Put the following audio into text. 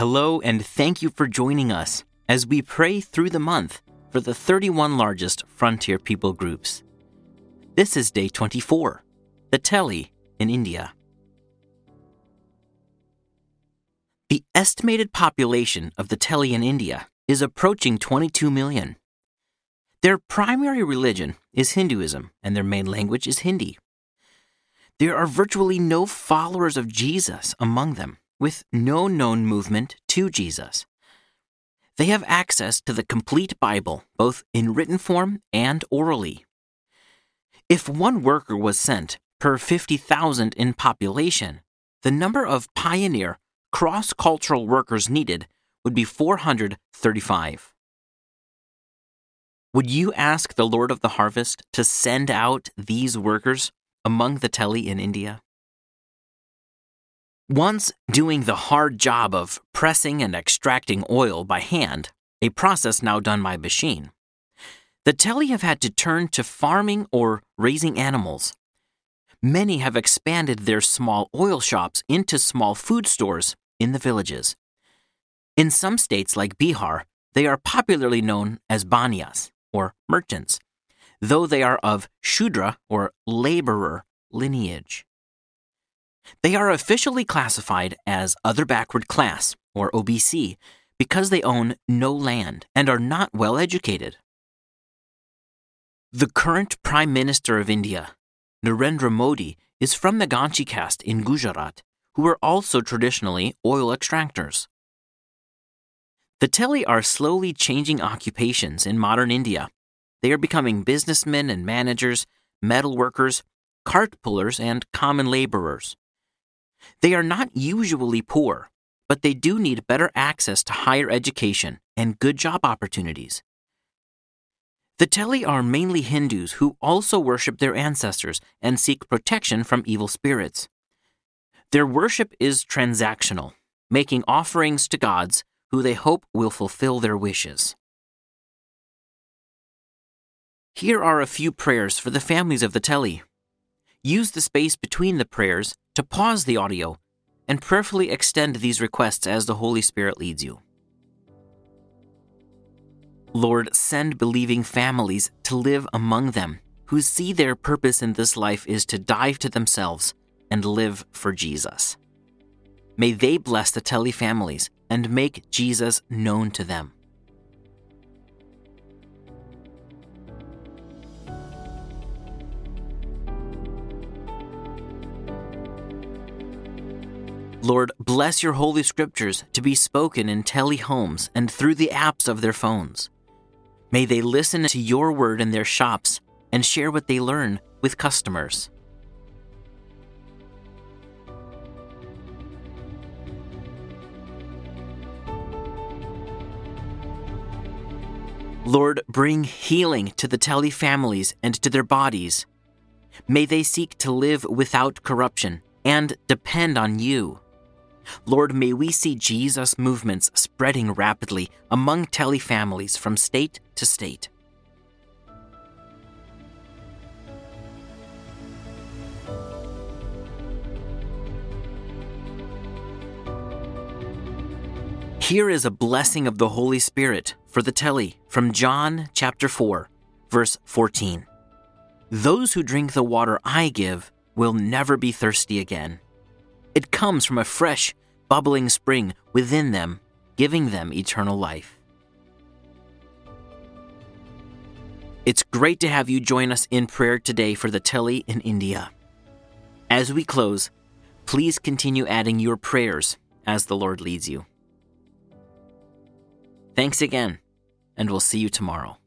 Hello, and thank you for joining us as we pray through the month for the 31 largest frontier people groups. This is day 24, the Teli in India. The estimated population of the Teli in India is approaching 22 million. Their primary religion is Hinduism, and their main language is Hindi. There are virtually no followers of Jesus among them, with no known movement to Jesus. They have access to the complete Bible, both in written form and orally. If one worker was sent per 50,000 in population, the number of pioneer cross cultural workers needed would be 435. Would you ask the Lord of the harvest to send out these workers among the Teli in India? Once doing the hard job of pressing and extracting oil by hand, a process now done by machine, the Teli have had to turn to farming or raising animals. Many have expanded their small oil shops into small food stores in the villages. In some states like Bihar, they are popularly known as banyas, or merchants, though they are of Shudra, or laborer, lineage. They are officially classified as Other Backward Class, or OBC, because they own no land and are not well educated. The current Prime Minister of India, Narendra Modi, is from the Ganchi caste in Gujarat, who are also traditionally oil extractors. The Teli are slowly changing occupations in modern India. They are becoming businessmen and managers, metal workers, cart pullers, and common laborers. They are not usually poor, but they do need better access to higher education and good job opportunities. The Teli are mainly Hindus who also worship their ancestors and seek protection from evil spirits. Their worship is transactional, making offerings to gods who they hope will fulfill their wishes. Here are a few prayers for the families of the Teli. Use the space between the prayers to pause the audio and prayerfully extend these requests as the Holy Spirit leads you. Lord, send believing families to live among them who see their purpose in this life is to dive to themselves and live for Jesus. May they bless the Teli families and make Jesus known to them. Lord, bless your holy scriptures to be spoken in Teli homes and through the apps of their phones. May they listen to your word in their shops and share what they learn with customers. Lord, bring healing to the Teli families and to their bodies. May they seek to live without corruption and depend on you. Lord, may we see Jesus movements spreading rapidly among Teli families from state to state. Here is a blessing of the Holy Spirit for the Teli from John chapter 4, verse 14. Those who drink the water I give will never be thirsty again. It comes from a fresh, bubbling spring within them, giving them eternal life. It's great to have you join us in prayer today for the Teli in India. As we close, please continue adding your prayers as the Lord leads you. Thanks again, and we'll see you tomorrow.